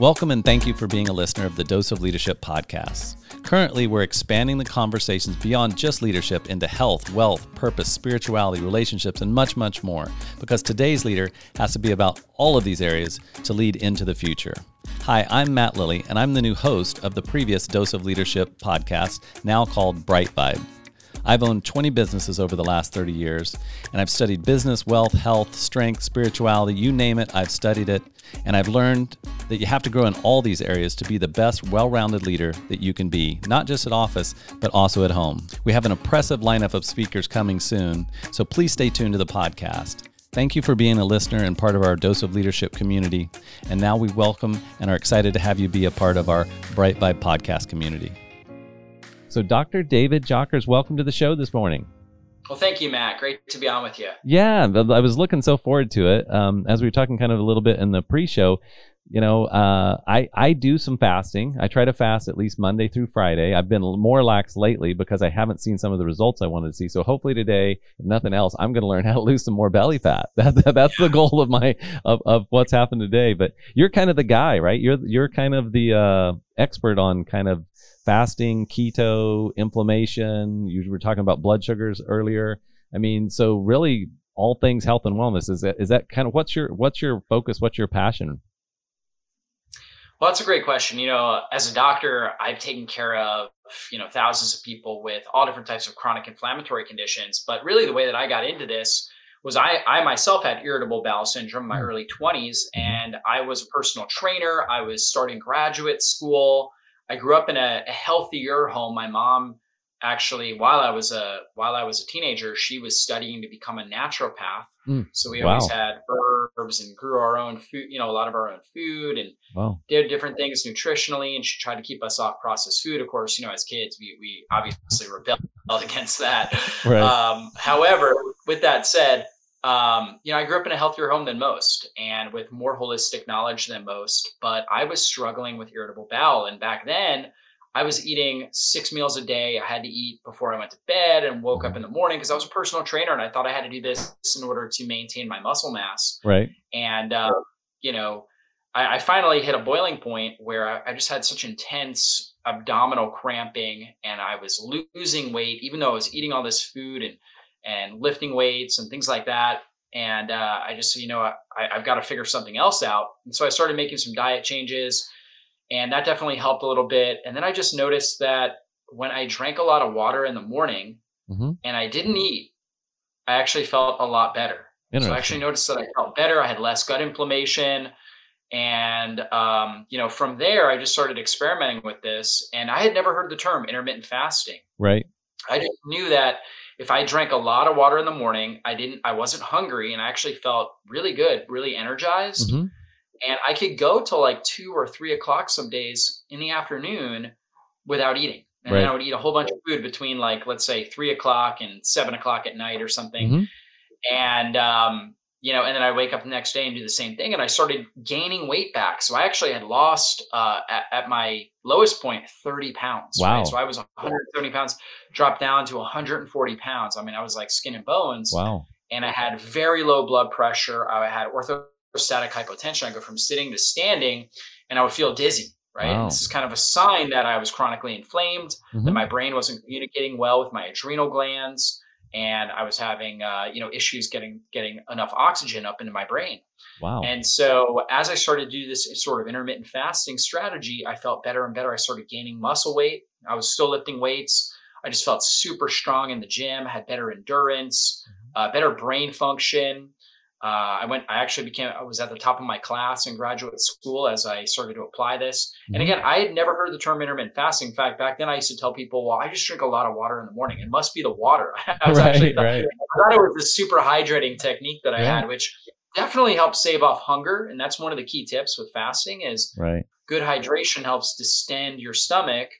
Welcome and thank you for being a listener of the Dose of Leadership podcast. Currently, we're expanding the conversations beyond just leadership into health, wealth, purpose, spirituality, relationships, and much, much more, because today's leader has to be about all of these areas to lead into the future. Hi, I'm Matt Lilly, and I'm the new host of the previous Dose of Leadership podcast, now called Brite Vibe. I've owned 20 businesses over the last 30 years, and I've studied business, wealth, health, strength, spirituality you name it, I've studied it. And I've learned that you have to grow in all these areas to be the best, well rounded leader that you can be, not just at office, but also at home. We have an impressive lineup of speakers coming soon, so please stay tuned to the podcast. Thank you for being a listener and part of our Dose of Leadership community. And now we welcome and are excited to have you be a part of our Brite Vibe podcast community. So, Dr. David Jockers, welcome to the show this morning. Well, thank you, Matt. Great to be on with you. Yeah, I was looking so forward to it. Um, as we were talking kind of a little bit in the pre-show, you know, uh, I I do some fasting. I try to fast at least Monday through Friday. I've been more lax lately because I haven't seen some of the results I wanted to see. So hopefully today, if nothing else, I'm going to learn how to lose some more belly fat. That, that that's the goal of my of, of what's happened today. But you're kind of the guy, right? You're you're kind of the uh, expert on kind of fasting, keto, inflammation. You were talking about blood sugars earlier. I mean, so really all things health and wellness is that is that kind of what's your what's your focus? What's your passion? Well, that's a great question. You know, as a doctor, I've taken care of you know thousands of people with all different types of chronic inflammatory conditions. But really, the way that I got into this was I, I myself had irritable bowel syndrome in my mm. early 20s, mm-hmm. and I was a personal trainer. I was starting graduate school. I grew up in a, a healthier home. My mom actually, while I was a while I was a teenager, she was studying to become a naturopath. Mm, so we always wow. had herbs and grew our own food, you know, a lot of our own food and wow. did different things nutritionally. And she tried to keep us off processed food. Of course, you know, as kids, we, we obviously rebelled against that. Right. Um, however, with that said, um, you know, I grew up in a healthier home than most and with more holistic knowledge than most, but I was struggling with irritable bowel. And back then, I was eating six meals a day. I had to eat before I went to bed and woke up in the morning because I was a personal trainer and I thought I had to do this in order to maintain my muscle mass. Right. And, uh, you know, I, I, finally hit a boiling point where I, I just had such intense abdominal cramping and I was losing weight, even though I was eating all this food and and lifting weights and things like that. And uh, I just, you know, I, I've got to figure something else out. And so I started making some diet changes, and that definitely helped a little bit. And then I just noticed that when I drank a lot of water in the morning mm-hmm. and I didn't eat, I actually felt a lot better. So I actually noticed that I felt better. I had less gut inflammation. And, um, you know, from there, I just started experimenting with this. And I had never heard the term intermittent fasting. Right. I just knew that if I drank a lot of water in the morning, I didn't, I wasn't hungry and I actually felt really good, really energized. Mm-hmm. And I could go till like two or three o'clock some days in the afternoon without eating. And right. then I would eat a whole bunch of food between like, let's say three o'clock and seven o'clock at night or something. Mm-hmm. And, um, you know, and then I wake up the next day and do the same thing. And I started gaining weight back. So I actually had lost uh, at, at, my lowest point 30 pounds. Wow. Right? So I was 130 pounds, dropped down to 140 pounds. I mean, I was like skin and bones. Wow. And I had very low blood pressure. I had orthostatic hypotension. I go from sitting to standing and I would feel dizzy. Right. Wow. this is kind of a sign that I was chronically inflamed, mm-hmm. that my brain wasn't communicating well with my adrenal glands and I was having uh, you know issues getting getting enough oxygen up into my brain. Wow. And so as I started to do this sort of intermittent fasting strategy, I felt better and better. I started gaining muscle weight. I was still lifting weights. I just felt super strong in the gym, had better endurance, mm-hmm. uh, better brain function. Uh, I went. I actually became. I was at the top of my class in graduate school as I started to apply this. And mm-hmm. again, I had never heard the term intermittent fasting. In fact, back then I used to tell people, "Well, I just drink a lot of water in the morning. It must be the water." I was right, actually right. I thought it was the super hydrating technique that I yeah. had, which definitely helps save off hunger. And that's one of the key tips with fasting is right. good hydration helps distend your stomach,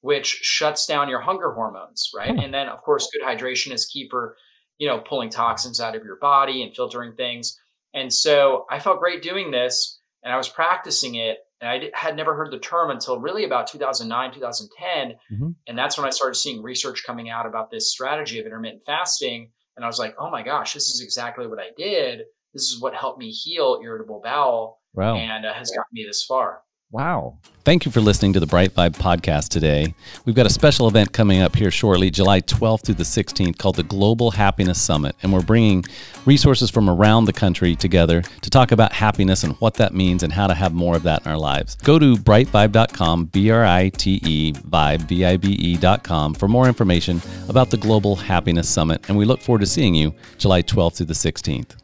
which shuts down your hunger hormones. Right. Huh. And then, of course, good hydration is key for you know, pulling toxins out of your body and filtering things. And so I felt great doing this and I was practicing it. And I had never heard the term until really about 2009, 2010. Mm-hmm. And that's when I started seeing research coming out about this strategy of intermittent fasting. And I was like, oh my gosh, this is exactly what I did. This is what helped me heal irritable bowel wow. and uh, has gotten me this far. Wow. Thank you for listening to the Brite Vibe podcast today. We've got a special event coming up here shortly, July 12th through the 16th, called the Global Happiness Summit. And we're bringing resources from around the country together to talk about happiness and what that means and how to have more of that in our lives. Go to britevibe.com, B R I T E, vibe, V I B E.com, for more information about the Global Happiness Summit. And we look forward to seeing you July 12th through the 16th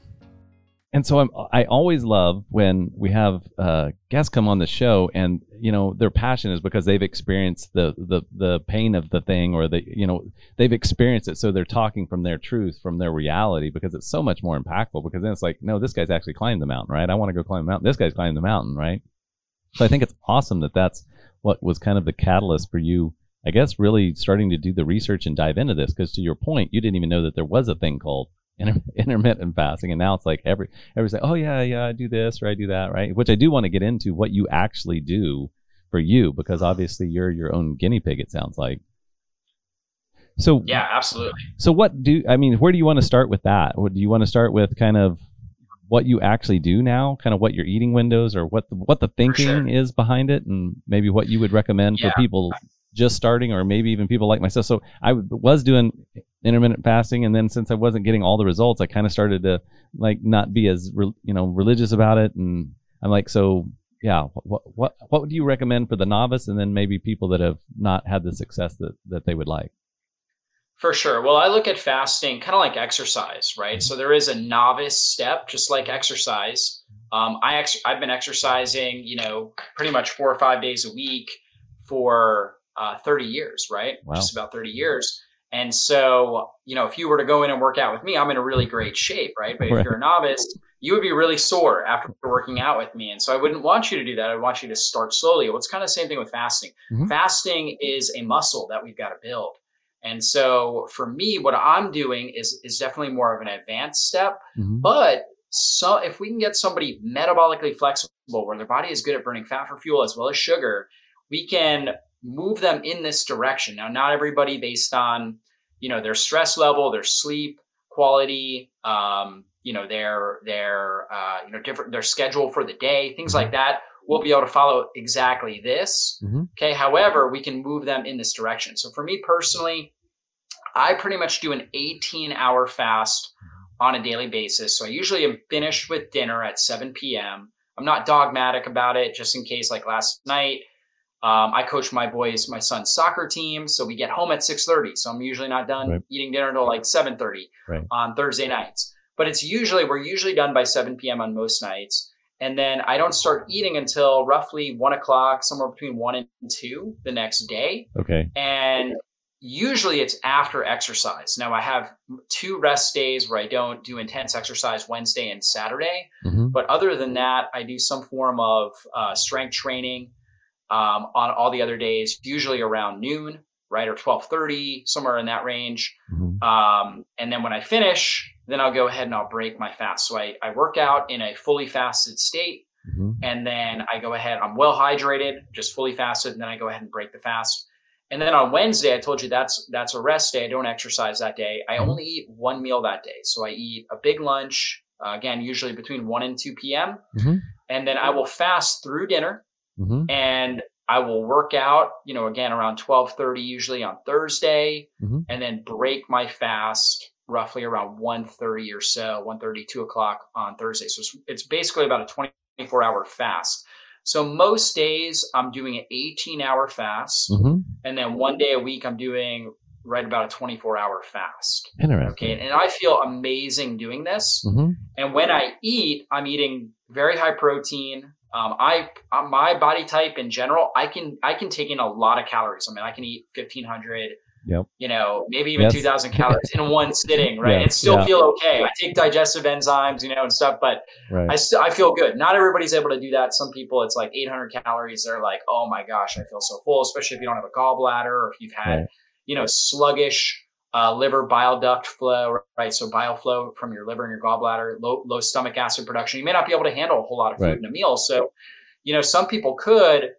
and so I'm, I always love when we have uh, guests come on the show, and you know their passion is because they've experienced the the the pain of the thing, or the you know they've experienced it, so they're talking from their truth, from their reality, because it's so much more impactful. Because then it's like, no, this guy's actually climbed the mountain, right? I want to go climb the mountain. This guy's climbed the mountain, right? So I think it's awesome that that's what was kind of the catalyst for you. I guess really starting to do the research and dive into this, because to your point, you didn't even know that there was a thing called inter- intermittent fasting, and now it's like every every say, oh yeah, yeah, I do this or I do that, right? Which I do want to get into what you actually do for you because obviously you're your own guinea pig. It sounds like. So yeah, absolutely. So what do I mean? Where do you want to start with that? What do you want to start with? Kind of what you actually do now, kind of what your eating windows or what the, what the thinking sure. is behind it, and maybe what you would recommend yeah. for people just starting, or maybe even people like myself. So I was doing intermittent fasting, and then since I wasn't getting all the results, I kind of started to like not be as re- you know religious about it, and I'm like, so yeah, what what what would you recommend for the novice, and then maybe people that have not had the success that that they would like? For sure. Well, I look at fasting kind of like exercise, right? So there is a novice step, just like exercise. Um, I ex- I've been exercising, you know, pretty much four or five days a week for uh, 30 years, right? Wow. Just about 30 years. And so, you know, if you were to go in and work out with me, I'm in a really great shape, right? But if right. you're a novice, you would be really sore after working out with me. And so I wouldn't want you to do that. I want you to start slowly. Well, it's kind of the same thing with fasting. Mm-hmm. Fasting is a muscle that we've got to build. And so for me, what I'm doing is is definitely more of an advanced step. Mm-hmm. But so if we can get somebody metabolically flexible where their body is good at burning fat for fuel as well as sugar, we can move them in this direction. Now, not everybody based on, you know, their stress level, their sleep quality, um, you know, their their uh, you know different their schedule for the day, things like that. We'll be able to follow exactly this. Mm-hmm. Okay. However, we can move them in this direction. So for me personally, I pretty much do an 18 hour fast on a daily basis. So I usually am finished with dinner at 7 p.m. I'm not dogmatic about it, just in case, like last night, um, I coach my boys, my son's soccer team, so we get home at six thirty. So I'm usually not done right. eating dinner until like seven thirty right. on Thursday nights. But it's usually we're usually done by seven p.m. on most nights, and then I don't start eating until roughly one o'clock, somewhere between one and two the next day. Okay. And usually it's after exercise. Now I have two rest days where I don't do intense exercise Wednesday and Saturday, mm-hmm. but other than that, I do some form of uh, strength training um, on all the other days, usually around noon, right, or twelve thirty, somewhere in that range. Mm-hmm. Um, and then when I finish, then I'll go ahead and I'll break my fast. So I, I work out in a fully fasted state, mm-hmm. and then I go ahead. I'm well hydrated, just fully fasted, and then I go ahead and break the fast. And then on Wednesday, I told you that's that's a rest day. I don't exercise that day. I mm-hmm. only eat one meal that day. So I eat a big lunch, uh, again, usually between 1 and 2 p.m. Mm-hmm. And then I will fast through dinner mm-hmm. and I will work out, you know, again around 12:30 usually on Thursday mm-hmm. and then break my fast roughly around 1:30 or so, 1:30 2 o'clock on Thursday. So it's, it's basically about a 24 hour fast. So most days I'm doing an 18 hour fast, mm-hmm. and then one day a week I'm doing right about a 24 hour fast. Interesting. Okay, and I feel amazing doing this. Mm-hmm. And when I eat, I'm eating very high protein, um, I uh, my body type in general, I can I can take in a lot of calories. I mean, I can eat fifteen hundred. Yep. You know, maybe even yes. two thousand calories in one sitting, right? And still yeah. feel okay. I take digestive enzymes, you know, and stuff, but right. I still I feel good. Not everybody's able to do that. Some people, it's like eight hundred calories. They're like, oh my gosh, I feel so full. Especially if you don't have a gallbladder or if you've had, right. you know, sluggish uh, liver bile duct flow, right? So bile flow from your liver and your gallbladder, low, low stomach acid production. You may not be able to handle a whole lot of food right. in a meal. So, you know, some people could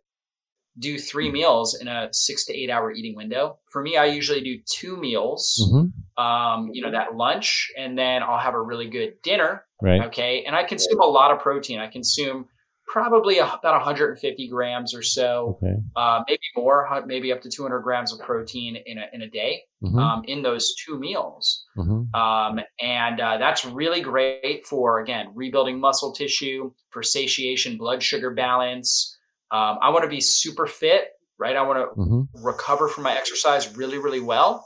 do three meals in a six to eight hour eating window. For me, I usually do two meals, mm-hmm. um, you know, that lunch, and then I'll have a really good dinner. Right. Okay. And I consume a lot of protein. I consume probably about 150 grams or so, okay. uh, maybe more, maybe up to 200 grams of protein in a, in a day mm-hmm. um, in those two meals. Mm-hmm. Um, and uh, that's really great for, again, rebuilding muscle tissue, for satiation, blood sugar balance. Um, I want to be super fit, right? I want to mm-hmm. recover from my exercise really, really well.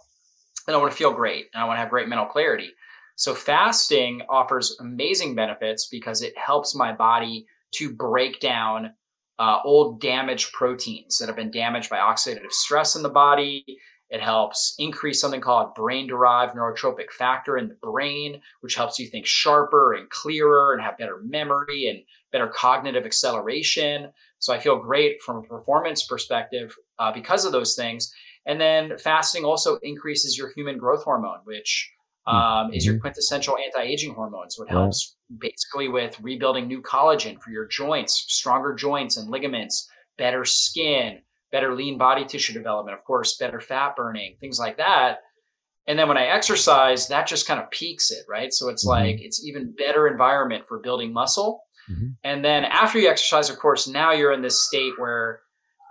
And I want to feel great. And I want to have great mental clarity. So fasting offers amazing benefits because it helps my body to break down uh, old damaged proteins that have been damaged by oxidative stress in the body. It helps increase something called brain derived neurotrophic factor in the brain, which helps you think sharper and clearer and have better memory and better cognitive acceleration. So I feel great from a performance perspective uh, because of those things. And then fasting also increases your human growth hormone, which um, mm-hmm. is your mm-hmm. quintessential anti-aging hormone. So it helps basically with rebuilding new collagen for your joints, stronger joints and ligaments, better skin, better lean body tissue development, of course, better fat burning, things like that. And then when I exercise, that just kind of peaks it, right? So it's mm-hmm. like it's even better environment for building muscle. Mm-hmm. And then after you exercise, of course, now you're in this state where,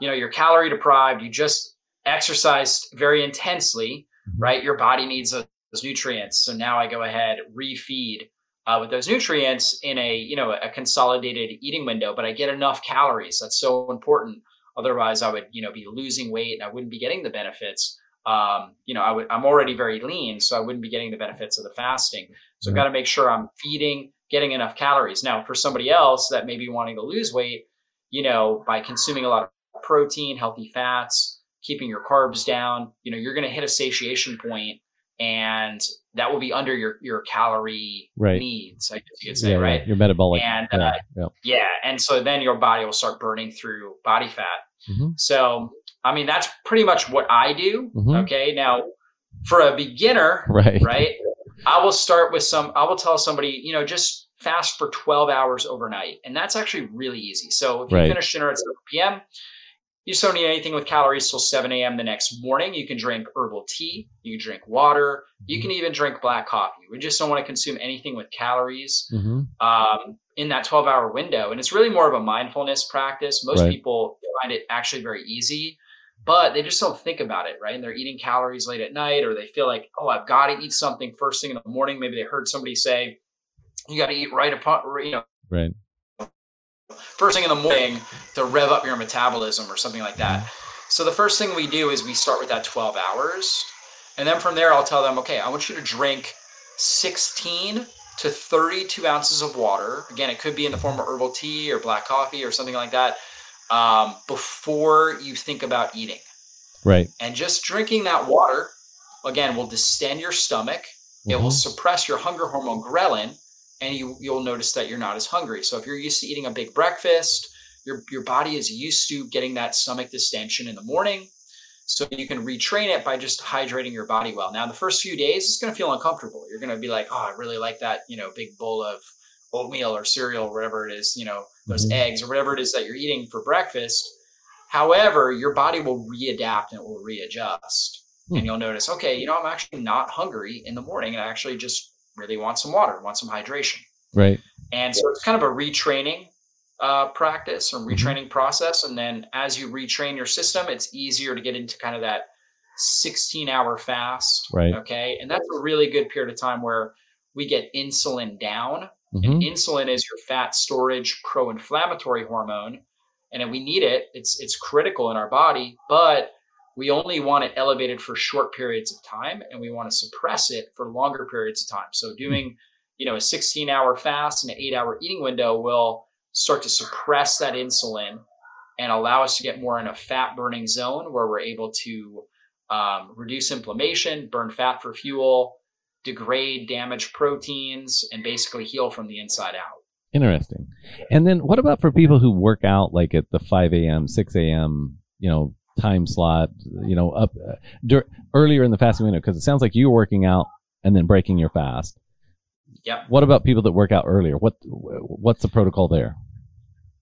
you know, you're calorie deprived, you just exercised very intensely, mm-hmm. right? Your body needs a those nutrients. So now I go ahead, refeed uh, with those nutrients in a, you know, a consolidated eating window, but I get enough calories. That's so important. Otherwise I would, you know, be losing weight and I wouldn't be getting the benefits. Um, you know, I would, I'm already very lean, so I wouldn't be getting the benefits of the fasting. So I've got to make sure I'm feeding, getting enough calories. Now, for somebody else that may be wanting to lose weight, you know, by consuming a lot of protein, healthy fats, keeping your carbs down, you know, you're going to hit a satiation point and that will be under your your calorie right. needs, I guess you could say, yeah, right? Your metabolic. And yeah, uh, yeah. yeah, and so then your body will start burning through body fat. Mm-hmm. So, I mean, that's pretty much what I do. Mm-hmm. Okay, now for a beginner, right, right, I will start with some. I will tell somebody, you know, just fast for 12 hours overnight, and that's actually really easy. So if you right. finish dinner at 7 p.m you just don't need anything with calories till 7 a.m. the next morning. You can drink herbal tea. You can drink water. You mm-hmm. can even drink black coffee. We just don't want to consume anything with calories mm-hmm. um, in that 12 hour window. And it's really more of a mindfulness practice. Most right. people find it actually very easy, but they just don't think about it, right? And they're eating calories late at night, or they feel like, oh, I've got to eat something first thing in the morning. Maybe they heard somebody say, you got to eat right upon, you know, right first thing in the morning to rev up your metabolism or something like that. So the first thing we do is we start with that 12 hours. And then from there, I'll tell them, okay, I want you to drink 16 to 32 ounces of water. Again, it could be in the form of herbal tea or black coffee or something like that um, before you think about eating. Right. And just drinking that water, again, will distend your stomach. Mm-hmm. It will mm-hmm. suppress your hunger hormone ghrelin, and you you'll notice that you're not as hungry. So if you're used to eating a big breakfast, your your body is used to getting that stomach distension in the morning. So you can retrain it by just hydrating your body well. Now the first few days it's going to feel uncomfortable. You're going to be like, "Oh, I really like that, you know, big bowl of oatmeal or cereal or whatever it is, you know, those mm-hmm. eggs or whatever it is that you're eating for breakfast." However, your body will readapt and it will readjust. Hmm. And you'll notice, okay, you know, I'm actually not hungry in the morning and I actually just really want some water, want some hydration. Right. And so it's kind of a retraining uh, practice or mm-hmm. retraining mm-hmm. process. And then as you retrain your system, it's easier to get into kind of that 16 hour fast. Right. Okay. And that's a really good period of time where we get insulin down. Mm-hmm. And insulin is your fat storage pro inflammatory hormone. And we need it. It's it's critical in our body, but we only want it elevated for short periods of time and we want to suppress it for longer periods of time. So doing, you know, a 16 hour fast and an eight hour eating window will start to suppress that insulin and allow us to get more in a fat burning zone where we're able to um, reduce inflammation, burn fat for fuel, degrade damaged proteins, and basically heal from the inside out. Interesting. And then what about for people who work out like at the 5 a.m., 6 a.m., you know, time slot, you know, up uh, dur- earlier in the fasting window? Because it sounds like you're working out and then breaking your fast. Yep. What about people that work out earlier? What what's the protocol there?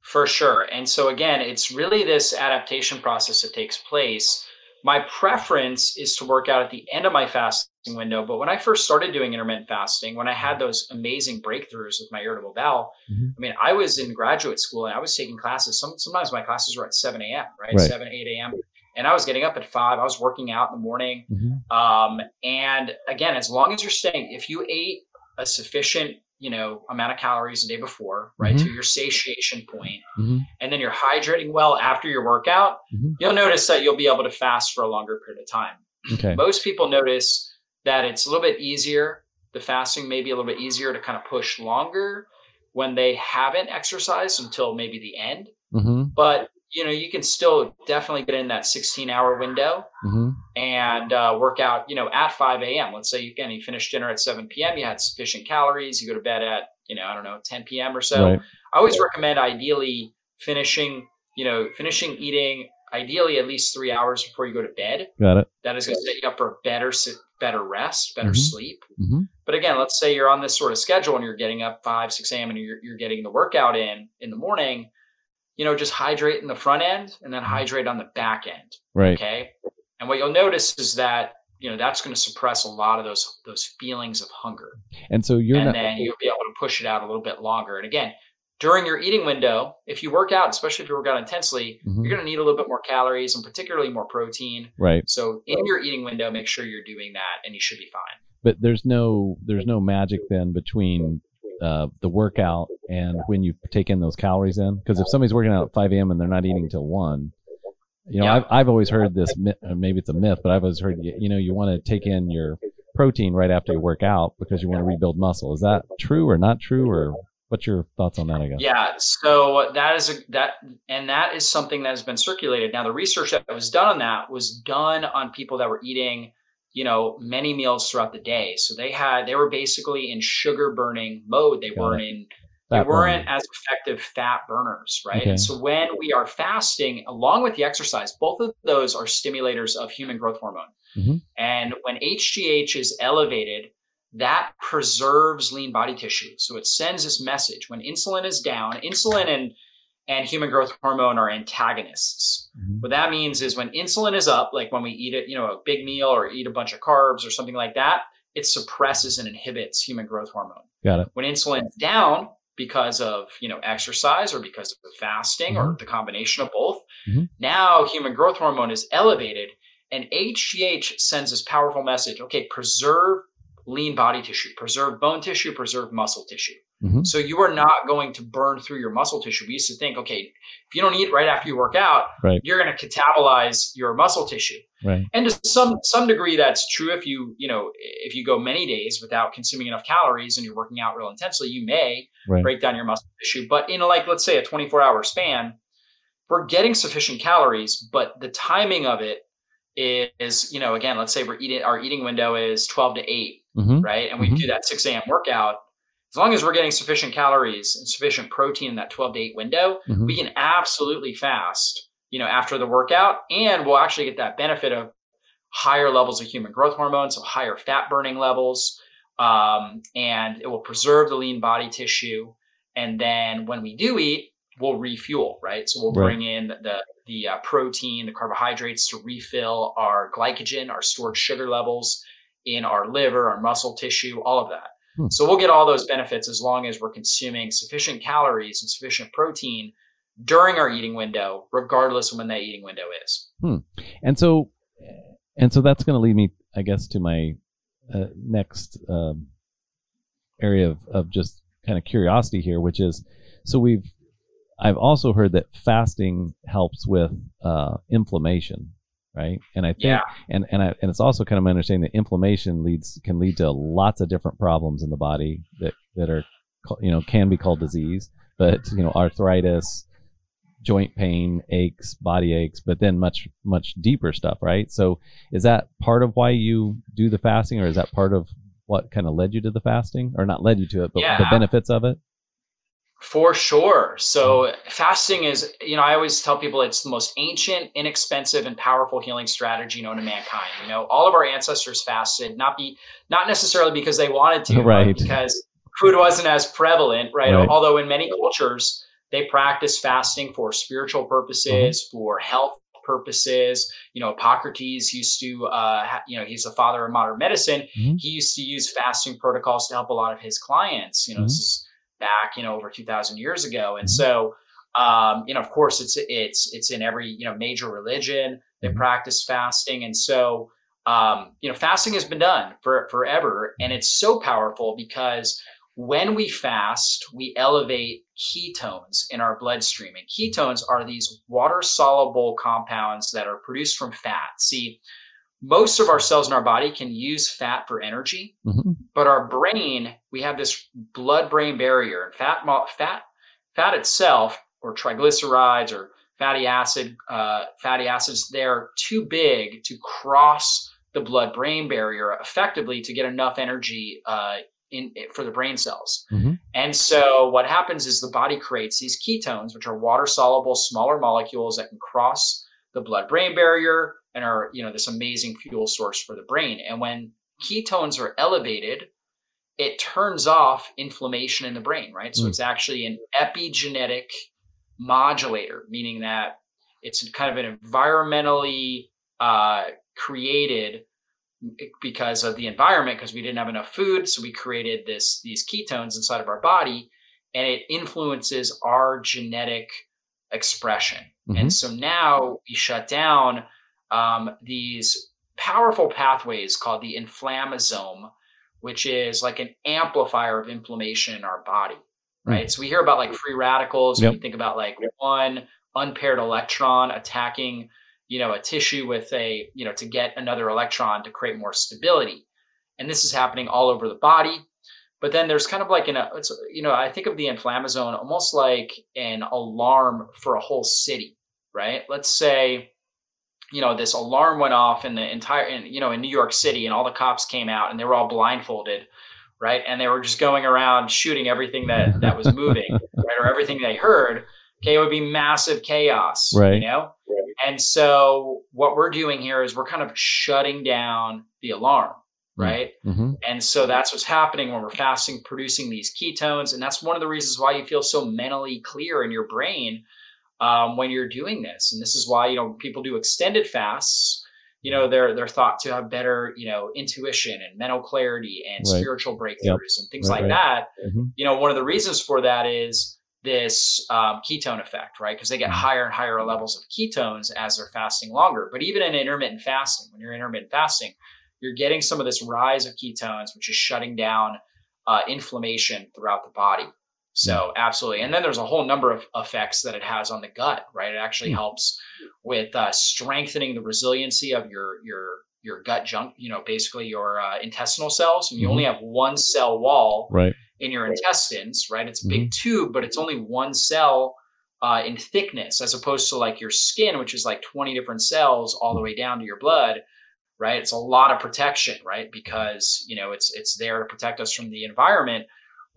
For sure. And so again, it's really this adaptation process that takes place my preference is to work out at the end of my fasting window. But when I first started doing intermittent fasting, when I had those amazing breakthroughs with my irritable bowel, mm-hmm. I mean, I was in graduate school and I was taking classes. Some, sometimes my classes were at 7 a.m., right? right. 7, 8 a.m. And I was getting up at five. I was working out in the morning. Mm-hmm. Um, and again, as long as you're staying, if you ate a sufficient you know amount of calories the day before right mm-hmm. to your satiation point, mm-hmm. and then you're hydrating well after your workout mm-hmm. you'll notice that you'll be able to fast for a longer period of time okay. most people notice that it's a little bit easier the fasting may be a little bit easier to kind of push longer when they haven't exercised until maybe the end mm-hmm. but you know you can still definitely get in that 16 hour window mm-hmm. and uh, work out you know at 5 a.m let's say again you finish dinner at 7 p.m you had sufficient calories you go to bed at you know i don't know 10 p.m or so right. i always recommend ideally finishing you know finishing eating ideally at least three hours before you go to bed got it that is going to set you up for better better rest better mm-hmm. sleep mm-hmm. but again let's say you're on this sort of schedule and you're getting up 5 6 a.m and you're, you're getting the workout in in the morning you know, just hydrate in the front end and then hydrate on the back end. Right. Okay. And what you'll notice is that you know that's going to suppress a lot of those those feelings of hunger. And so you're and not, then you'll be able to push it out a little bit longer. And again, during your eating window, if you work out, especially if you work out intensely, mm-hmm. you're going to need a little bit more calories and particularly more protein. Right. So in your eating window, make sure you're doing that, and you should be fine. But there's no there's no magic then between uh, the workout and when you take in those calories in. Because if somebody's working out at 5 a.m. and they're not eating until 1, you know, yeah. I've, I've always heard this, maybe it's a myth, but I've always heard, you know, you want to take in your protein right after you work out because you want to rebuild muscle. Is that true or not true or what's your thoughts on that i guess yeah so that is a that and that is something that has been circulated now the research that was done on that was done on people that were eating you know many meals throughout the day. So they had they were basically in sugar burning mode. They Got weren't it. in fat they weren't as effective fat burners right? Okay. and so when we are fasting along with the exercise both of those are stimulators of human growth hormone. Mm-hmm. and when hgh is elevated that preserves lean body tissue. So it sends this message. When insulin is down insulin and and human growth hormone are antagonists. Mm-hmm. What that means is when insulin is up, like when we eat it, you know, a big meal or eat a bunch of carbs or something like that, it suppresses and inhibits human growth hormone. Got it. When insulin's down because of, you know, exercise or because of fasting mm-hmm. or the combination of both, mm-hmm. now human growth hormone is elevated and HGH sends this powerful message, okay, preserve lean body tissue, preserve bone tissue, preserve muscle tissue. Mm-hmm. So you are not going to burn through your muscle tissue. We used to think, okay, if you don't eat right after you work out, right. you're going to catabolize your muscle tissue. Right. And to some some degree, that's true. If you you know if you go many days without consuming enough calories and you're working out real intensely, you may right. break down your muscle tissue. But in like let's say a 24 hour span, we're getting sufficient calories, but the timing of it is you know again, let's say we're eating our eating window is 12 to 8, mm-hmm. right? And we mm-hmm. do that 6 a.m. workout as long as we're getting sufficient calories and sufficient protein in that 12 to 8 window, mm-hmm. we can absolutely fast, you know, after the workout. And we'll actually get that benefit of higher levels of human growth hormone, so higher fat burning levels. Um, and it will preserve the lean body tissue. And then when we do eat, we'll refuel, right? So we'll right. bring in the the uh, protein, the carbohydrates to refill our glycogen, our stored sugar levels in our liver, our muscle tissue, all of that. Hmm. So we'll get all those benefits as long as we're consuming sufficient calories and sufficient protein during our eating window, regardless of when that eating window is. Hmm. And so, and so that's going to lead me, I guess, to my uh, next um, area of, of just kind of curiosity here, which is, so we've, I've also heard that fasting helps with uh, inflammation right? And I think, yeah. and and I, and it's also kind of my understanding that inflammation leads can lead to lots of different problems in the body that that are, you know, can be called disease, but you know, arthritis, joint pain, aches, body aches, but then much much deeper stuff, right? So, is that part of why you do the fasting, or is that part of what kind of led you to the fasting, or not led you to it, but yeah. the benefits of it? For sure. So fasting is, you know, I always tell people it's the most ancient, inexpensive, and powerful healing strategy known to mankind. You know, all of our ancestors fasted, not be not necessarily because they wanted to, right? because food wasn't as prevalent, right? right? Although in many cultures they practice fasting for spiritual purposes, mm-hmm. for health purposes. You know, Hippocrates used to, uh, ha- you know, he's the father of modern medicine. Mm-hmm. He used to use fasting protocols to help a lot of his clients. You know, mm-hmm. this is back, you know, over 2000 years ago. And mm-hmm. so, um, you know, of course it's, it's, it's in every, you know, major religion they mm-hmm. practice fasting. And so, um, you know, fasting has been done for forever. And it's so powerful because when we fast, we elevate ketones in our bloodstream. And ketones are these water soluble compounds that are produced from fat. See, most of our cells in our body can use fat for energy, mm-hmm. But our brain, we have this blood brain barrier and fat, fat, fat itself or triglycerides or fatty acid, uh, fatty acids, they're too big to cross the blood brain barrier effectively to get enough energy uh, in for the brain cells. Mm-hmm. And so what happens is the body creates these ketones, which are water soluble, smaller molecules that can cross the blood brain barrier and are, you know, this amazing fuel source for the brain. And when ketones are elevated, it turns off inflammation in the brain, right? So mm. it's actually an epigenetic modulator, meaning that it's kind of an environmentally uh, created because of the environment because we didn't have enough food so we created this these ketones inside of our body and it influences our genetic expression mm-hmm. and so now we shut down um, these powerful pathways called the inflammasome which is like an amplifier of inflammation in our body right mm-hmm. so we hear about like free radicals yep. we think about like one unpaired electron attacking you know, a tissue with a, you know, to get another electron to create more stability. And this is happening all over the body. But then there's kind of like an, it's, you know, I think of the inflammasome almost like an alarm for a whole city, right? Let's say, you know, this alarm went off in the entire, in, you know, in New York City and all the cops came out and they were all blindfolded, right? And they were just going around shooting everything that, that was moving, right? Or everything they heard. Okay. It would be massive chaos, right? You know? And so what we're doing here is we're kind of shutting down the alarm, mm. right? Mm-hmm. And so that's what's happening when we're fasting, producing these ketones. And that's one of the reasons why you feel so mentally clear in your brain um, when you're doing this. And this is why, you know, people do extended fasts, you know, they're, they're thought to have better, you know, intuition and mental clarity and right. spiritual breakthroughs yep. and things right, like right. that. Mm-hmm. You know, one of the reasons for that is, this um, ketone effect, right? Because they get mm-hmm. higher and higher levels of ketones as they're fasting longer. But even in intermittent fasting, when you're intermittent fasting, you're getting some of this rise of ketones, which is shutting down uh, inflammation throughout the body. So mm-hmm. absolutely, and then there's a whole number of effects that it has on the gut, right? It actually mm-hmm. helps with uh, strengthening the resiliency of your your your gut junk, you know, basically your uh, intestinal cells. And you mm-hmm. only have one cell wall, right in your intestines, right? It's a big mm-hmm. tube, but it's only one cell uh, in thickness, as opposed to like your skin, which is like 20 different cells all the way down to your blood, right? It's a lot of protection, right? Because you know it's it's there to protect us from the environment.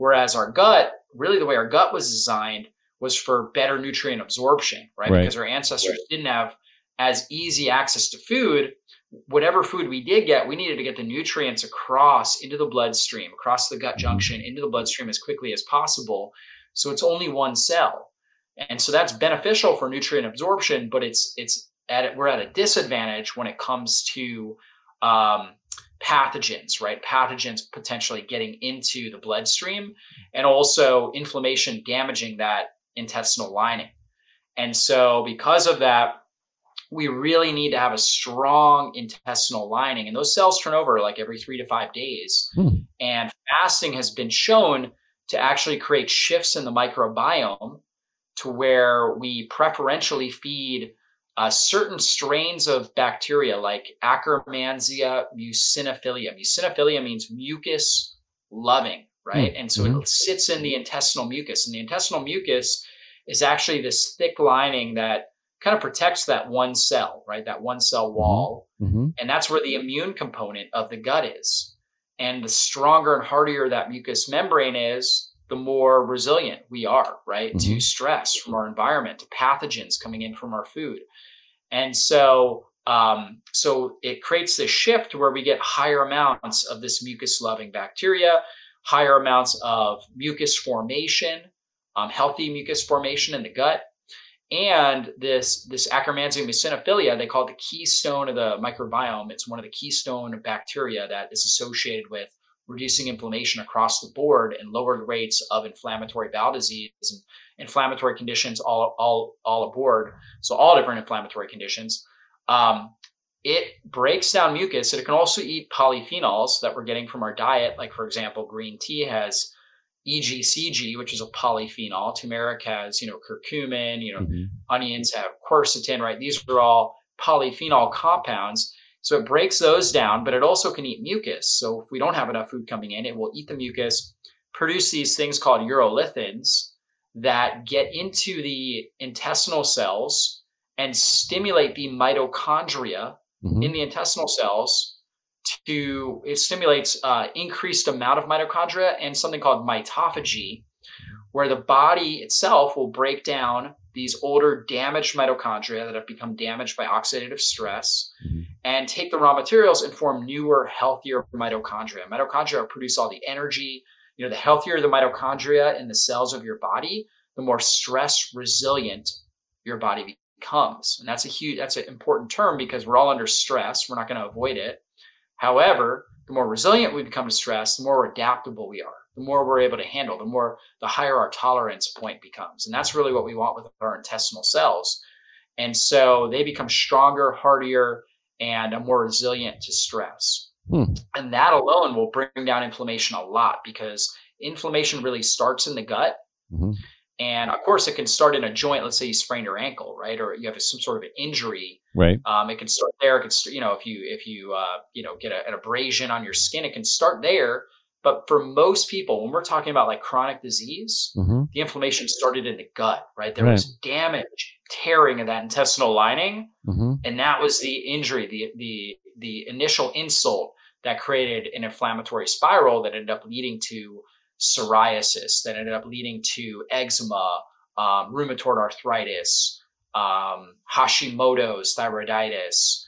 Whereas our gut, really the way our gut was designed was for better nutrient absorption, right? right. Because our ancestors right. didn't have as easy access to food whatever food we did get, we needed to get the nutrients across into the bloodstream, across the gut mm-hmm. junction, into the bloodstream as quickly as possible. So it's only one cell. And so that's beneficial for nutrient absorption, but it's it's at we're at a disadvantage when it comes to um, pathogens, right? Pathogens potentially getting into the bloodstream and also inflammation damaging that intestinal lining. And so because of that, we really need to have a strong intestinal lining. And those cells turn over like every three to five days. Hmm. And fasting has been shown to actually create shifts in the microbiome to where we preferentially feed uh, certain strains of bacteria like Akkermansia muciniphila. Muciniphila means mucus loving, right? Hmm. And so mm-hmm. it sits in the intestinal mucus. And the intestinal mucus is actually this thick lining that kind of protects that one cell, right? That one cell mm-hmm. wall. Mm-hmm. And that's where the immune component of the gut is. And the stronger and hardier that mucous membrane is, the more resilient we are, right? Mm-hmm. To stress from our environment, to pathogens coming in from our food. And so, um, so it creates this shift where we get higher amounts of this mucus loving bacteria, higher amounts of mucus formation, um, healthy mucus formation in the gut and this this Akkermansia muciniphila, they call it the keystone of the microbiome. It's one of the keystone bacteria that is associated with reducing inflammation across the board and lowered rates of inflammatory bowel disease and inflammatory conditions all all all aboard. So all different inflammatory conditions. Um, it breaks down mucus and it can also eat polyphenols that we're getting from our diet. Like for example, green tea has EGCG, which is a polyphenol. Turmeric has, you know, curcumin, you know, mm-hmm. onions have quercetin, right? These are all polyphenol compounds. So it breaks those down, but it also can eat mucus. So if we don't have enough food coming in, it will eat the mucus, produce these things called urolithins that get into the intestinal cells and stimulate the mitochondria mm-hmm. in the intestinal cells to it stimulates uh, increased amount of mitochondria and something called mitophagy, where the body itself will break down these older damaged mitochondria that have become damaged by oxidative stress mm-hmm. and take the raw materials and form newer, healthier mitochondria. Mitochondria produce all the energy. You know, the healthier the mitochondria in the cells of your body, the more stress resilient your body becomes. And that's a huge, that's an important term because we're all under stress. We're not going to avoid it. However, the more resilient we become to stress, the more adaptable we are, the more we're able to handle, the more the higher our tolerance point becomes. And that's really what we want with our intestinal cells. And so they become stronger, hardier, and more resilient to stress. Hmm. And that alone will bring down inflammation a lot because inflammation really starts in the gut. Mm-hmm. And of course, it can start in a joint. Let's say you sprain your ankle, right, or you have some sort of an injury. Right. Um, it can start there. It can, start, you know, if you if you uh, you know get a, an abrasion on your skin, it can start there. But for most people, when we're talking about like chronic disease, mm-hmm. the inflammation started in the gut, right? There right. was damage, tearing of that intestinal lining, mm-hmm. and that was the injury, the the the initial insult that created an inflammatory spiral that ended up leading to psoriasis that ended up leading to eczema, um, rheumatoid arthritis, um, Hashimoto's thyroiditis,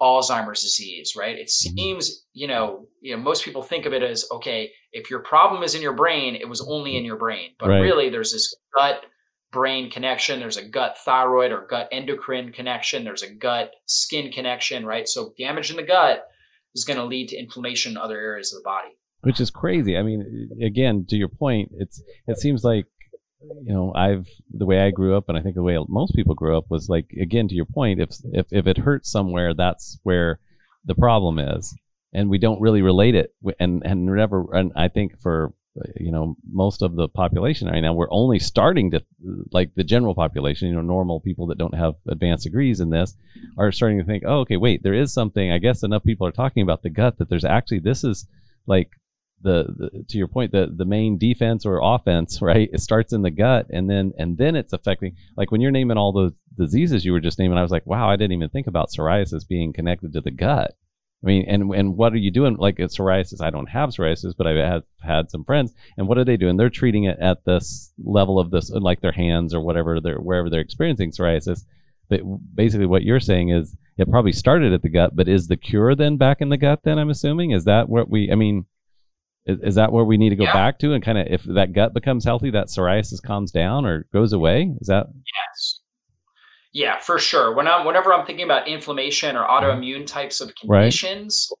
Alzheimer's disease, right? It mm-hmm. seems, you know, you know, most people think of it as okay, if your problem is in your brain, it was only in your brain. But right. really there's this gut brain connection, there's a gut thyroid or gut endocrine connection, there's a gut skin connection, right? So damage in the gut is going to lead to inflammation in other areas of the body which is crazy. I mean, again, to your point, it's it seems like you know I've the way I grew up, and I think the way most people grew up was like again to your point, if if if it hurts somewhere, that's where the problem is, and we don't really relate it, and and never, and I think for you know most of the population right now we're only starting to like the general population you know normal people that don't have advanced degrees in this are starting to think oh okay wait there is something i guess enough people are talking about the gut that there's actually this is like the, the, to your point the the main defense or offense right it starts in the gut and then and then it's affecting like when you're naming all those diseases you were just naming i was like wow i didn't even think about psoriasis being connected to the gut. I mean and and what are you doing? Like at psoriasis. I don't have psoriasis but i've had, had some friends. And what are they doing? They're treating it at this level of this like their hands or whatever they're wherever they're experiencing psoriasis. But basically what you're saying is it probably started at the gut but is the cure then back in the gut then i'm assuming? Is that what we i mean is, is that where we need to go yeah. back to and kind of if that gut becomes healthy, that psoriasis calms down or goes away? Is that? Yes. Yeah, for sure. When I'm whenever I'm thinking about inflammation or autoimmune types of conditions, right.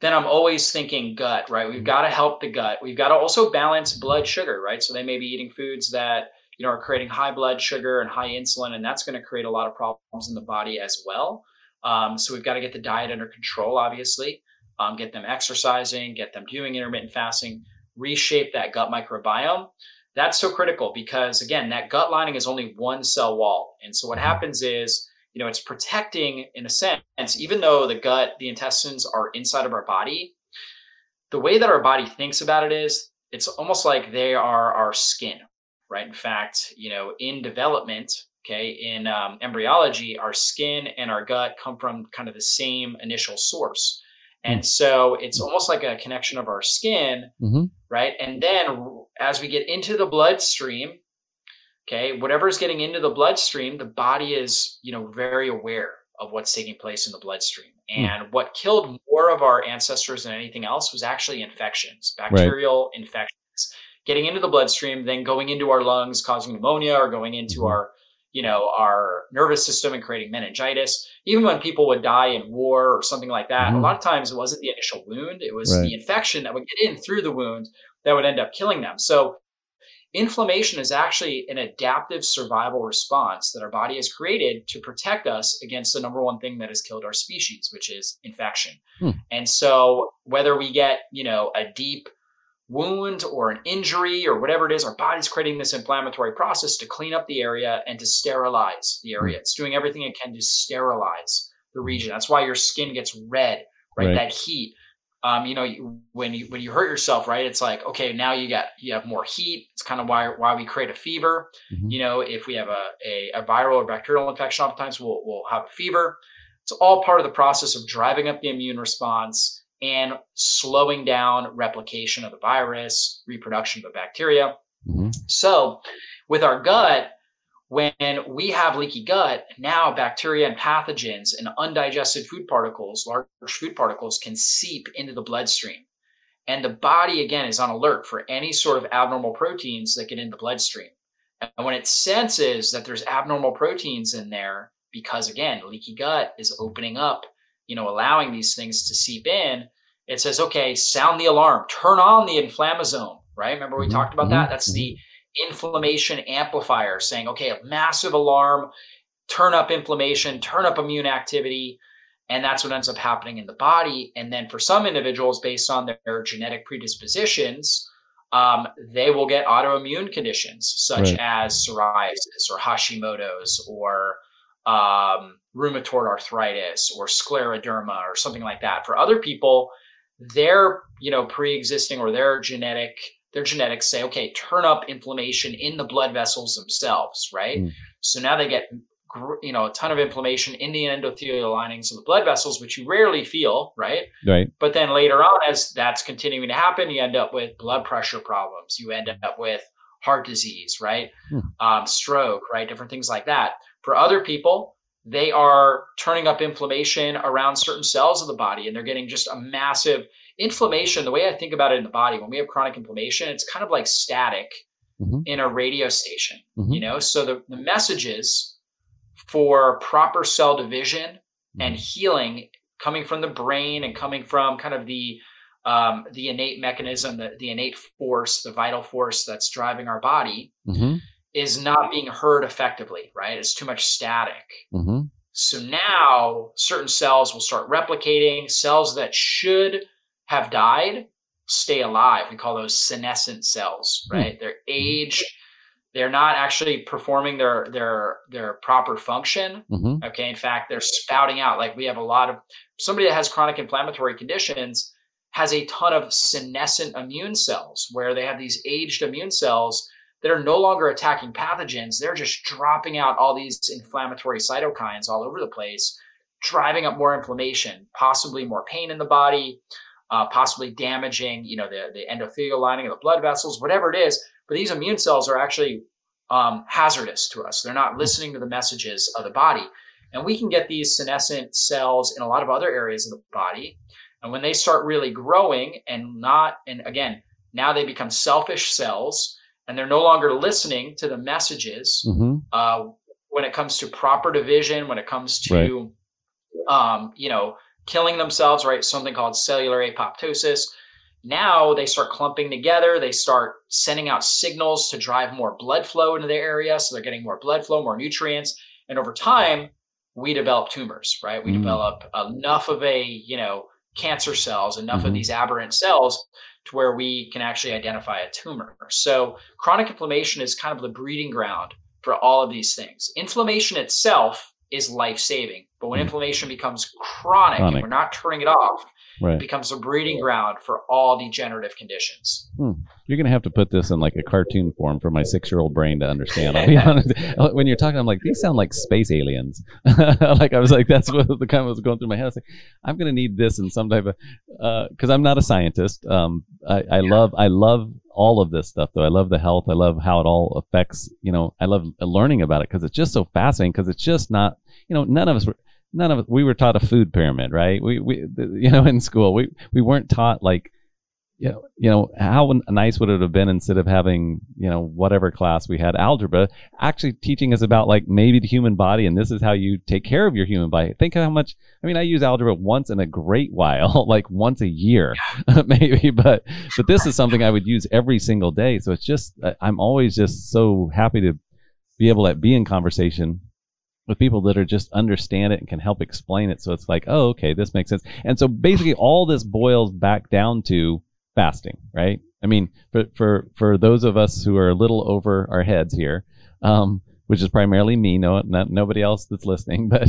then I'm always thinking gut, right? We've mm-hmm. got to help the gut. We've got to also balance blood sugar, right? So they may be eating foods that you know are creating high blood sugar and high insulin, and that's going to create a lot of problems in the body as well. Um, so we've got to get the diet under control, obviously um, get them exercising, get them doing intermittent fasting, reshape that gut microbiome. That's so critical because again, that gut lining is only one cell wall. And so what mm-hmm. happens is, you know, it's protecting in a sense, even though the gut, the intestines are inside of our body, the way that our body thinks about it is it's almost like they are our skin, right? In fact, you know, in development, okay, in um, embryology, our skin and our gut come from kind of the same initial source. And mm. so it's almost like a connection of our skin, mm-hmm. right? And then as we get into the bloodstream, okay, whatever is getting into the bloodstream, the body is, you know, very aware of what's taking place in the bloodstream. Hmm. And mm. what killed more of our ancestors than anything else was actually infections, bacterial right. infections, getting into the bloodstream, then going into our lungs, causing pneumonia, or going into mm-hmm. our you know, our nervous system and creating meningitis. Even when people would die in war or something like that, mm-hmm. a lot of times it wasn't the initial wound, it was right. the infection that would get in through the wound that would end up killing them. So inflammation is actually an adaptive survival response that our body has created to protect us against the number one thing that has killed our species, which is infection. Hmm. And so whether we get, you know, a deep wound or an injury or whatever it is, our body's creating this inflammatory process to clean up the area and to sterilize the area. It's doing everything it can to sterilize the region. That's why your skin gets red, right? right. That heat. Um, you know, when you when you hurt yourself, right? It's like okay, now you got you have more heat. It's kind of why why we create a fever. Mm-hmm. You know, if we have a, a, a viral or bacterial infection, oftentimes we'll we'll have a fever. It's all part of the process of driving up the immune response and slowing down replication of the virus, reproduction of the bacteria. Mm-hmm. So, with our gut, when we have leaky gut, now bacteria and pathogens and undigested food particles, large food particles, can seep into the bloodstream. And the body, again, is on alert for any sort of abnormal proteins that get in the bloodstream. And when it senses that there's abnormal proteins in there, because again, leaky gut is opening up you know, allowing these things to seep in, it says, okay, sound the alarm, turn on the inflammasome, right? Remember we mm-hmm. talked about that? Mm-hmm. That's the inflammation amplifier saying, okay, a massive alarm, turn up inflammation, turn up immune activity. And that's what ends up happening in the body. And then for some individuals, based on their genetic predispositions, um, they will get autoimmune conditions such right. as psoriasis or Hashimoto's or um, rheumatoid arthritis or scleroderma or something like that. For other people, their you know pre-existing or their genetic their genetics say, okay, turn up inflammation in the blood vessels themselves, right? Mm. So now they get you know a ton of inflammation in the endothelial linings of the blood vessels which you rarely feel right right but then later on as that's continuing to happen you end up with blood pressure problems you end up with heart disease right hmm. um, stroke right different things like that for other people, they are turning up inflammation around certain cells of the body and they're getting just a massive inflammation. The way I think about it in the body, when we have chronic inflammation, it's kind of like static mm-hmm. in a radio station, mm-hmm. you know? So the, the messages for proper cell division mm-hmm. and healing coming from the brain and coming from kind of the um, the innate mechanism, the, the innate force, the vital force that's driving our body, mm-hmm is not being heard effectively, right? It's too much static. Mm-hmm. So now certain cells will start replicating. Cells that should have died stay alive. We call those senescent cells, hmm. right? Mm-hmm. They're aged. They're not actually performing their their their proper function. Mm-hmm. Okay. In fact, they're spouting out. Like we have a lot of somebody that has chronic inflammatory conditions has a ton of senescent immune cells where they have these aged immune cells that are no longer attacking pathogens. They're just dropping out all these inflammatory cytokines all over the place, driving up more inflammation, possibly more pain in the body, uh, possibly damaging, you know, the, the endothelial lining of the blood vessels, whatever it is. But these immune cells are actually um, hazardous to us. They're not listening to the messages of the body. And we can get these senescent cells in a lot of other areas of the body. And when they start really growing and not, and again, now they become selfish cells and they're no longer listening to the messages mm-hmm. uh, when it comes to proper division, when it comes to, right. um, you know, killing themselves, right? Something called cellular apoptosis. Now they start clumping together. They start sending out signals to drive more blood flow into the area. So they're getting more blood flow, more nutrients. And over time, we develop tumors, right? We mm. develop enough of a, you know, cancer cells, enough mm-hmm. of these aberrant cells to where we can actually identify a tumor. So chronic inflammation is kind of the breeding ground for all of these things. Inflammation itself is life saving, but when mm. inflammation becomes chronic, chronic, and we're not turning it off, right. it becomes a breeding ground for all degenerative conditions. Hmm. You're going to have to put this in like a cartoon form for my six year old brain to understand. I'll be honest. When you're talking, I'm like, these sound like space aliens. like I was like, that's what the kind of was going through my head. I was like, I'm going to need this in some type of, because uh, I'm not a scientist. Um, I, I yeah. love, I love all of this stuff though. I love the health. I love how it all affects, you know, I love learning about it because it's just so fascinating because it's just not, you know, none of us were, none of us, we were taught a food pyramid, right? We, we, you know, in school, we, we weren't taught like, you know, you know, how nice would it have been instead of having, you know, whatever class we had algebra, actually teaching us about like maybe the human body and this is how you take care of your human body. Think how much, I mean, I use algebra once in a great while, like once a year, maybe, but, but this is something I would use every single day. So it's just, I'm always just so happy to be able to be in conversation with people that are just understand it and can help explain it. So it's like, oh, okay, this makes sense. And so basically all this boils back down to fasting, right? I mean, for for for those of us who are a little over our heads here, um, which is primarily me, no, not nobody else that's listening, but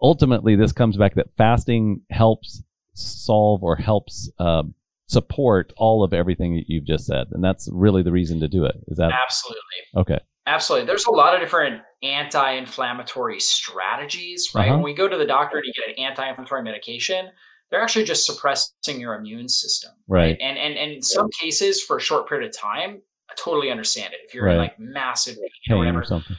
ultimately this comes back that fasting helps solve or helps uh, support all of everything that you've just said, and that's really the reason to do it. Is that absolutely okay? Absolutely. There's a lot of different anti-inflammatory strategies, right? Uh-huh. When we go to the doctor to get an anti-inflammatory medication, they're actually just suppressing your immune system. Right. right? And, and and in some cases for a short period of time, I totally understand it. If you're right. in like massive pain or whatever. Or something.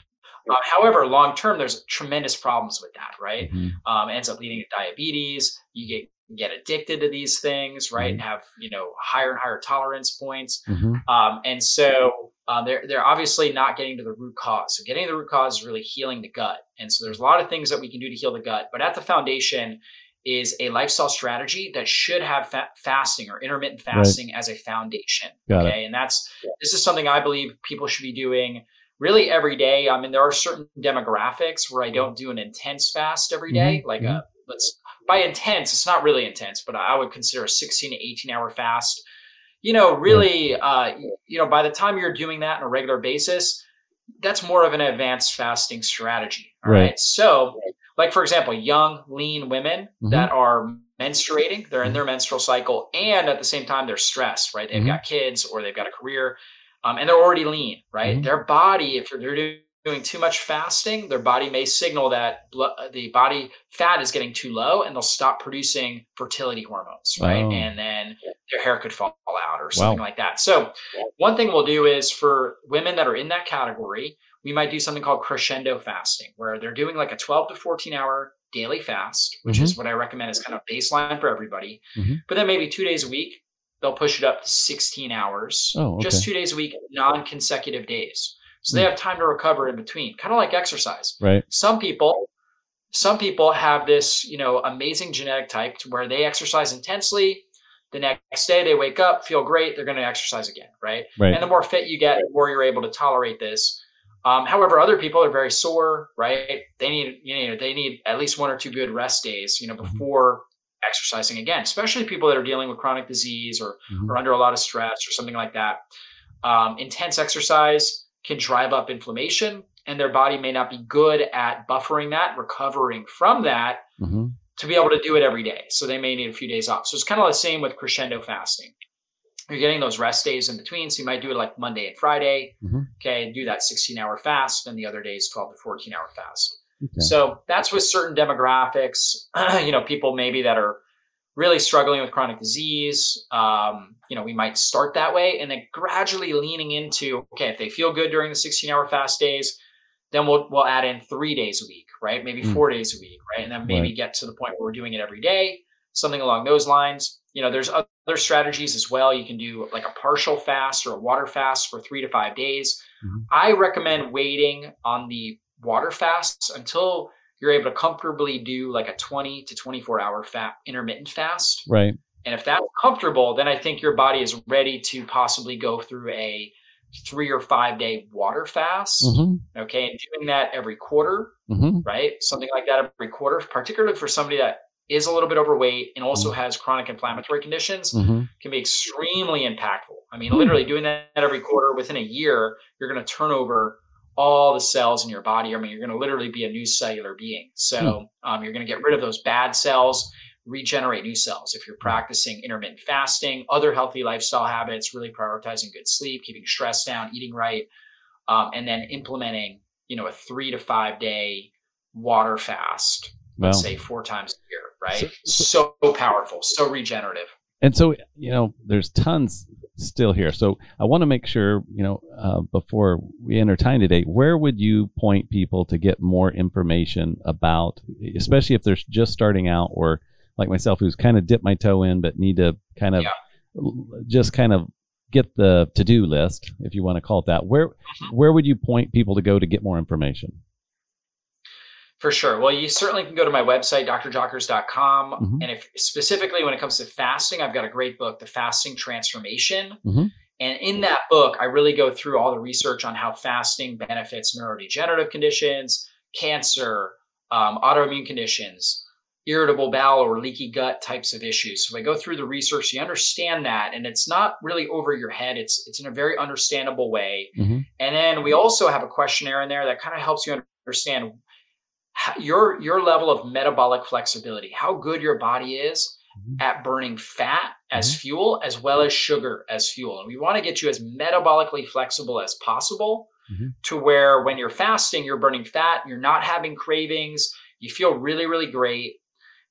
Uh, however, long term, there's tremendous problems with that, right? Mm-hmm. Um, ends up leading to diabetes. You get get addicted to these things, right? Mm-hmm. And have you know higher and higher tolerance points. Mm-hmm. Um, and so uh, they're they're obviously not getting to the root cause. So getting to the root cause is really healing the gut. And so there's a lot of things that we can do to heal the gut. But at the foundation is a lifestyle strategy that should have fa- fasting or intermittent fasting right. as a foundation. Got okay. It. And that's, this is something I believe people should be doing really every day. I mean, there are certain demographics where I don't do an intense fast every day, mm-hmm. like mm-hmm. a, let's, by intense, it's not really intense, but I would consider a 16 to 18 hour fast. You know, really, uh, you know, by the time you're doing that on a regular basis, that's more of an advanced fasting strategy. All right. right? So like for example, young, lean women mm-hmm. that are menstruating, they're in their menstrual cycle, and at the same time they're stressed, right? They've mm-hmm. got kids or they've got a career, um, and they're already lean, right? Mm-hmm. Their body, if they're doing too much fasting, their body may signal that the body fat is getting too low, and they'll stop producing fertility hormones, right? Oh. And then their hair could fall out or something wow. like that. So, one thing we'll do is for women that are in that category, we might do something called crescendo fasting, where they're doing like a 12 to 14 hour daily fast, which mm-hmm. is what I recommend as kind of baseline for everybody. Mm-hmm. But then maybe two days a week, they'll push it up to 16 hours, oh, okay. just two days a week, non consecutive days. So they hmm. have time to recover in between, kind of like exercise. Right. Some people, some people have this, you know, amazing genetic type to where they exercise intensely. The next day they wake up, feel great, they're going to exercise again, right? right? And the more fit you get, the more you're able to tolerate this. Um, however, other people are very sore, right? They need, you know, they need at least one or two good rest days, you know, mm-hmm. before exercising again, especially people that are dealing with chronic disease or, mm-hmm. or under a lot of stress or something like that. Um, intense exercise can drive up inflammation and their body may not be good at buffering that, recovering from that mm-hmm. to be able to do it every day. So they may need a few days off. So it's kind of the same with crescendo fasting you're getting those rest days in between. So you might do it like Monday and Friday. Mm-hmm. Okay. do that 16 hour fast. And the other days, 12 to 14 hour fast. Okay. So that's with certain demographics, you know, people maybe that are really struggling with chronic disease. Um, you know, we might start that way and then gradually leaning into, okay, if they feel good during the 16 hour fast days, then we'll, we'll add in three days a week, right? Maybe mm. four days a week, right? And then maybe right. get to the point where we're doing it every day, something along those lines. You know, there's other strategies as well. You can do like a partial fast or a water fast for three to five days. Mm-hmm. I recommend waiting on the water fasts until you're able to comfortably do like a 20 to 24 hour fat intermittent fast. Right. And if that's comfortable, then I think your body is ready to possibly go through a three or five day water fast. Mm-hmm. Okay. And doing that every quarter, mm-hmm. right? Something like that every quarter, particularly for somebody that is a little bit overweight and also mm-hmm. has chronic inflammatory conditions mm-hmm. can be extremely impactful. I mean, mm-hmm. literally doing that every quarter within a year, you're going to turn over all the cells in your body. I mean, you're going to literally be a new cellular being. So hmm. um, you're going to get rid of those bad cells, regenerate new cells. If you're practicing intermittent fasting, other healthy lifestyle habits, really prioritizing good sleep, keeping stress down, eating right, um, and then implementing, you know, a three to five day water fast let's say four times a year, right? So, so, powerful, so regenerative. And so, you know, there's tons still here. So I want to make sure, you know, uh, before we enter time today, where would you point people to get more information about, especially if they're just starting out or like myself, who's kind of dipped my toe in, but need to kind of yeah. just kind of get the to-do list, if you want to call it that, where Mm-hmm. where would you point people to go to get more information? For sure. Well, you certainly can go to my website, drjockers.com. Mhm. And if specifically when it comes to fasting, I've got a great book, The Fasting Transformation. Mhm. And in that book, I really go through all the research on how fasting benefits neurodegenerative conditions, cancer, um, autoimmune conditions, irritable bowel or leaky gut types of issues. So if I go through the research, you understand that, and it's not really over your head. It's it's in a very understandable way. Mhm. And then we also have a questionnaire in there that kind of helps you understand your your level of metabolic flexibility, how good your body is Mhm. at burning fat as fuel as well as sugar as fuel. And we want to get you as metabolically flexible as possible Mhm. to where when you're fasting, you're burning fat, you're not having cravings, you feel really, really great.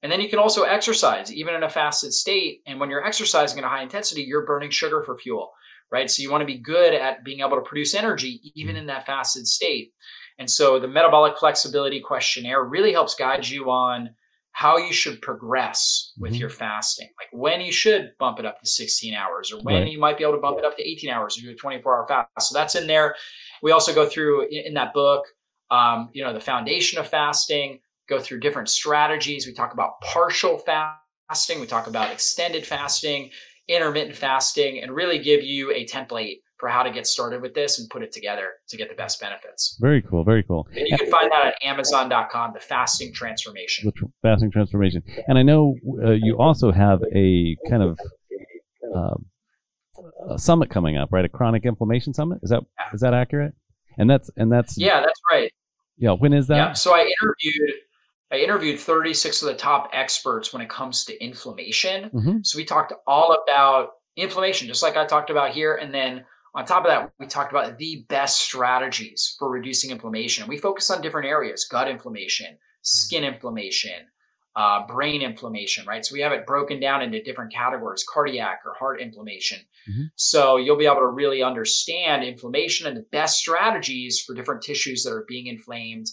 And then you can also exercise even in a fasted state. And when you're exercising at a high intensity, you're burning sugar for fuel, right? So you want to be good at being able to produce energy even in that fasted state. And so the metabolic flexibility questionnaire really helps guide you on how you should progress with Mhm. your fasting, like when you should bump it up to 16 hours or when Right. you might be able to bump it up to 18 hours or do a 24 hour fast. So that's in there. We also go through in, in that book, um, you know, the foundation of fasting, go through different strategies. We talk about partial fasting, we talk about extended fasting, intermittent fasting, and really give you a template for how to get started with this and put it together to get the best benefits. Very cool. Very cool. And you can find that at amazon.com, the fasting transformation. The tr- fasting transformation, and I know uh, you also have a kind of uh, a summit coming up, right? A chronic inflammation summit. Is that is that accurate? And that's and that's Yeah, that's right. yeah. When is that? Yeah. So I interviewed I interviewed 36 of the top experts when it comes to inflammation. Mhm. So we talked all about inflammation, just like I talked about here. And then on top of that, we talked about the best strategies for reducing inflammation. We focus on different areas gut inflammation, skin inflammation, uh, brain inflammation, right? So we have it broken down into different categories cardiac or heart inflammation. Mhm. So you'll be able to really understand inflammation and the best strategies for different tissues that are being inflamed.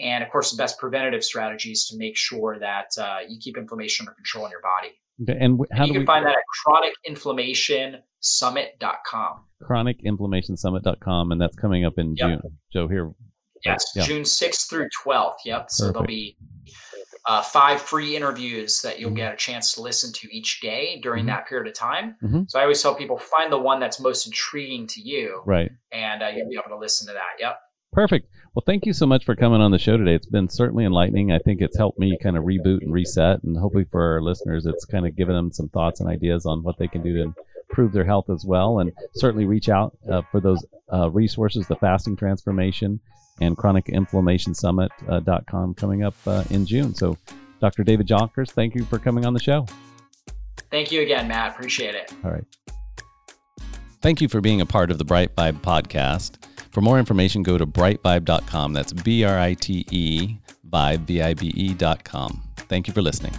And of course, the best preventative strategies to make sure that uh, you keep inflammation under control in your body. Okay, and how And you do can we find that at chronicinflammationsummit.com. chronicinflammationsummit.com, and that's coming up in Yep. June. So here, Yes, Yeah. June 6th through 12th. Yep. So there'll be uh, five free interviews that you'll Mhm. get a chance to listen to each day during Mhm. that period of time. Mhm. So I always tell people find the one that's most intriguing to you, right? and uh, you'll be able to listen to that. Yep. Perfect. Well, thank you so much for coming on the show today. It's been certainly enlightening. I think it's helped me kind of reboot and reset, and hopefully for our listeners, it's kind of given them some thoughts and ideas on what they can do to improve their health as well. And certainly reach out uh, for those uh, resources, the fasting transformation and chronic inflammation summit.com coming up uh, in June. So, Dr. David Jockers, thank you for coming on the show. Thank you again, Matt. Appreciate it. All right. Thank you for being a part of the Brite Vibe podcast. For more information, go to britevibe.com. That's B R I T E vibe, V I B E.com. Thank you for listening.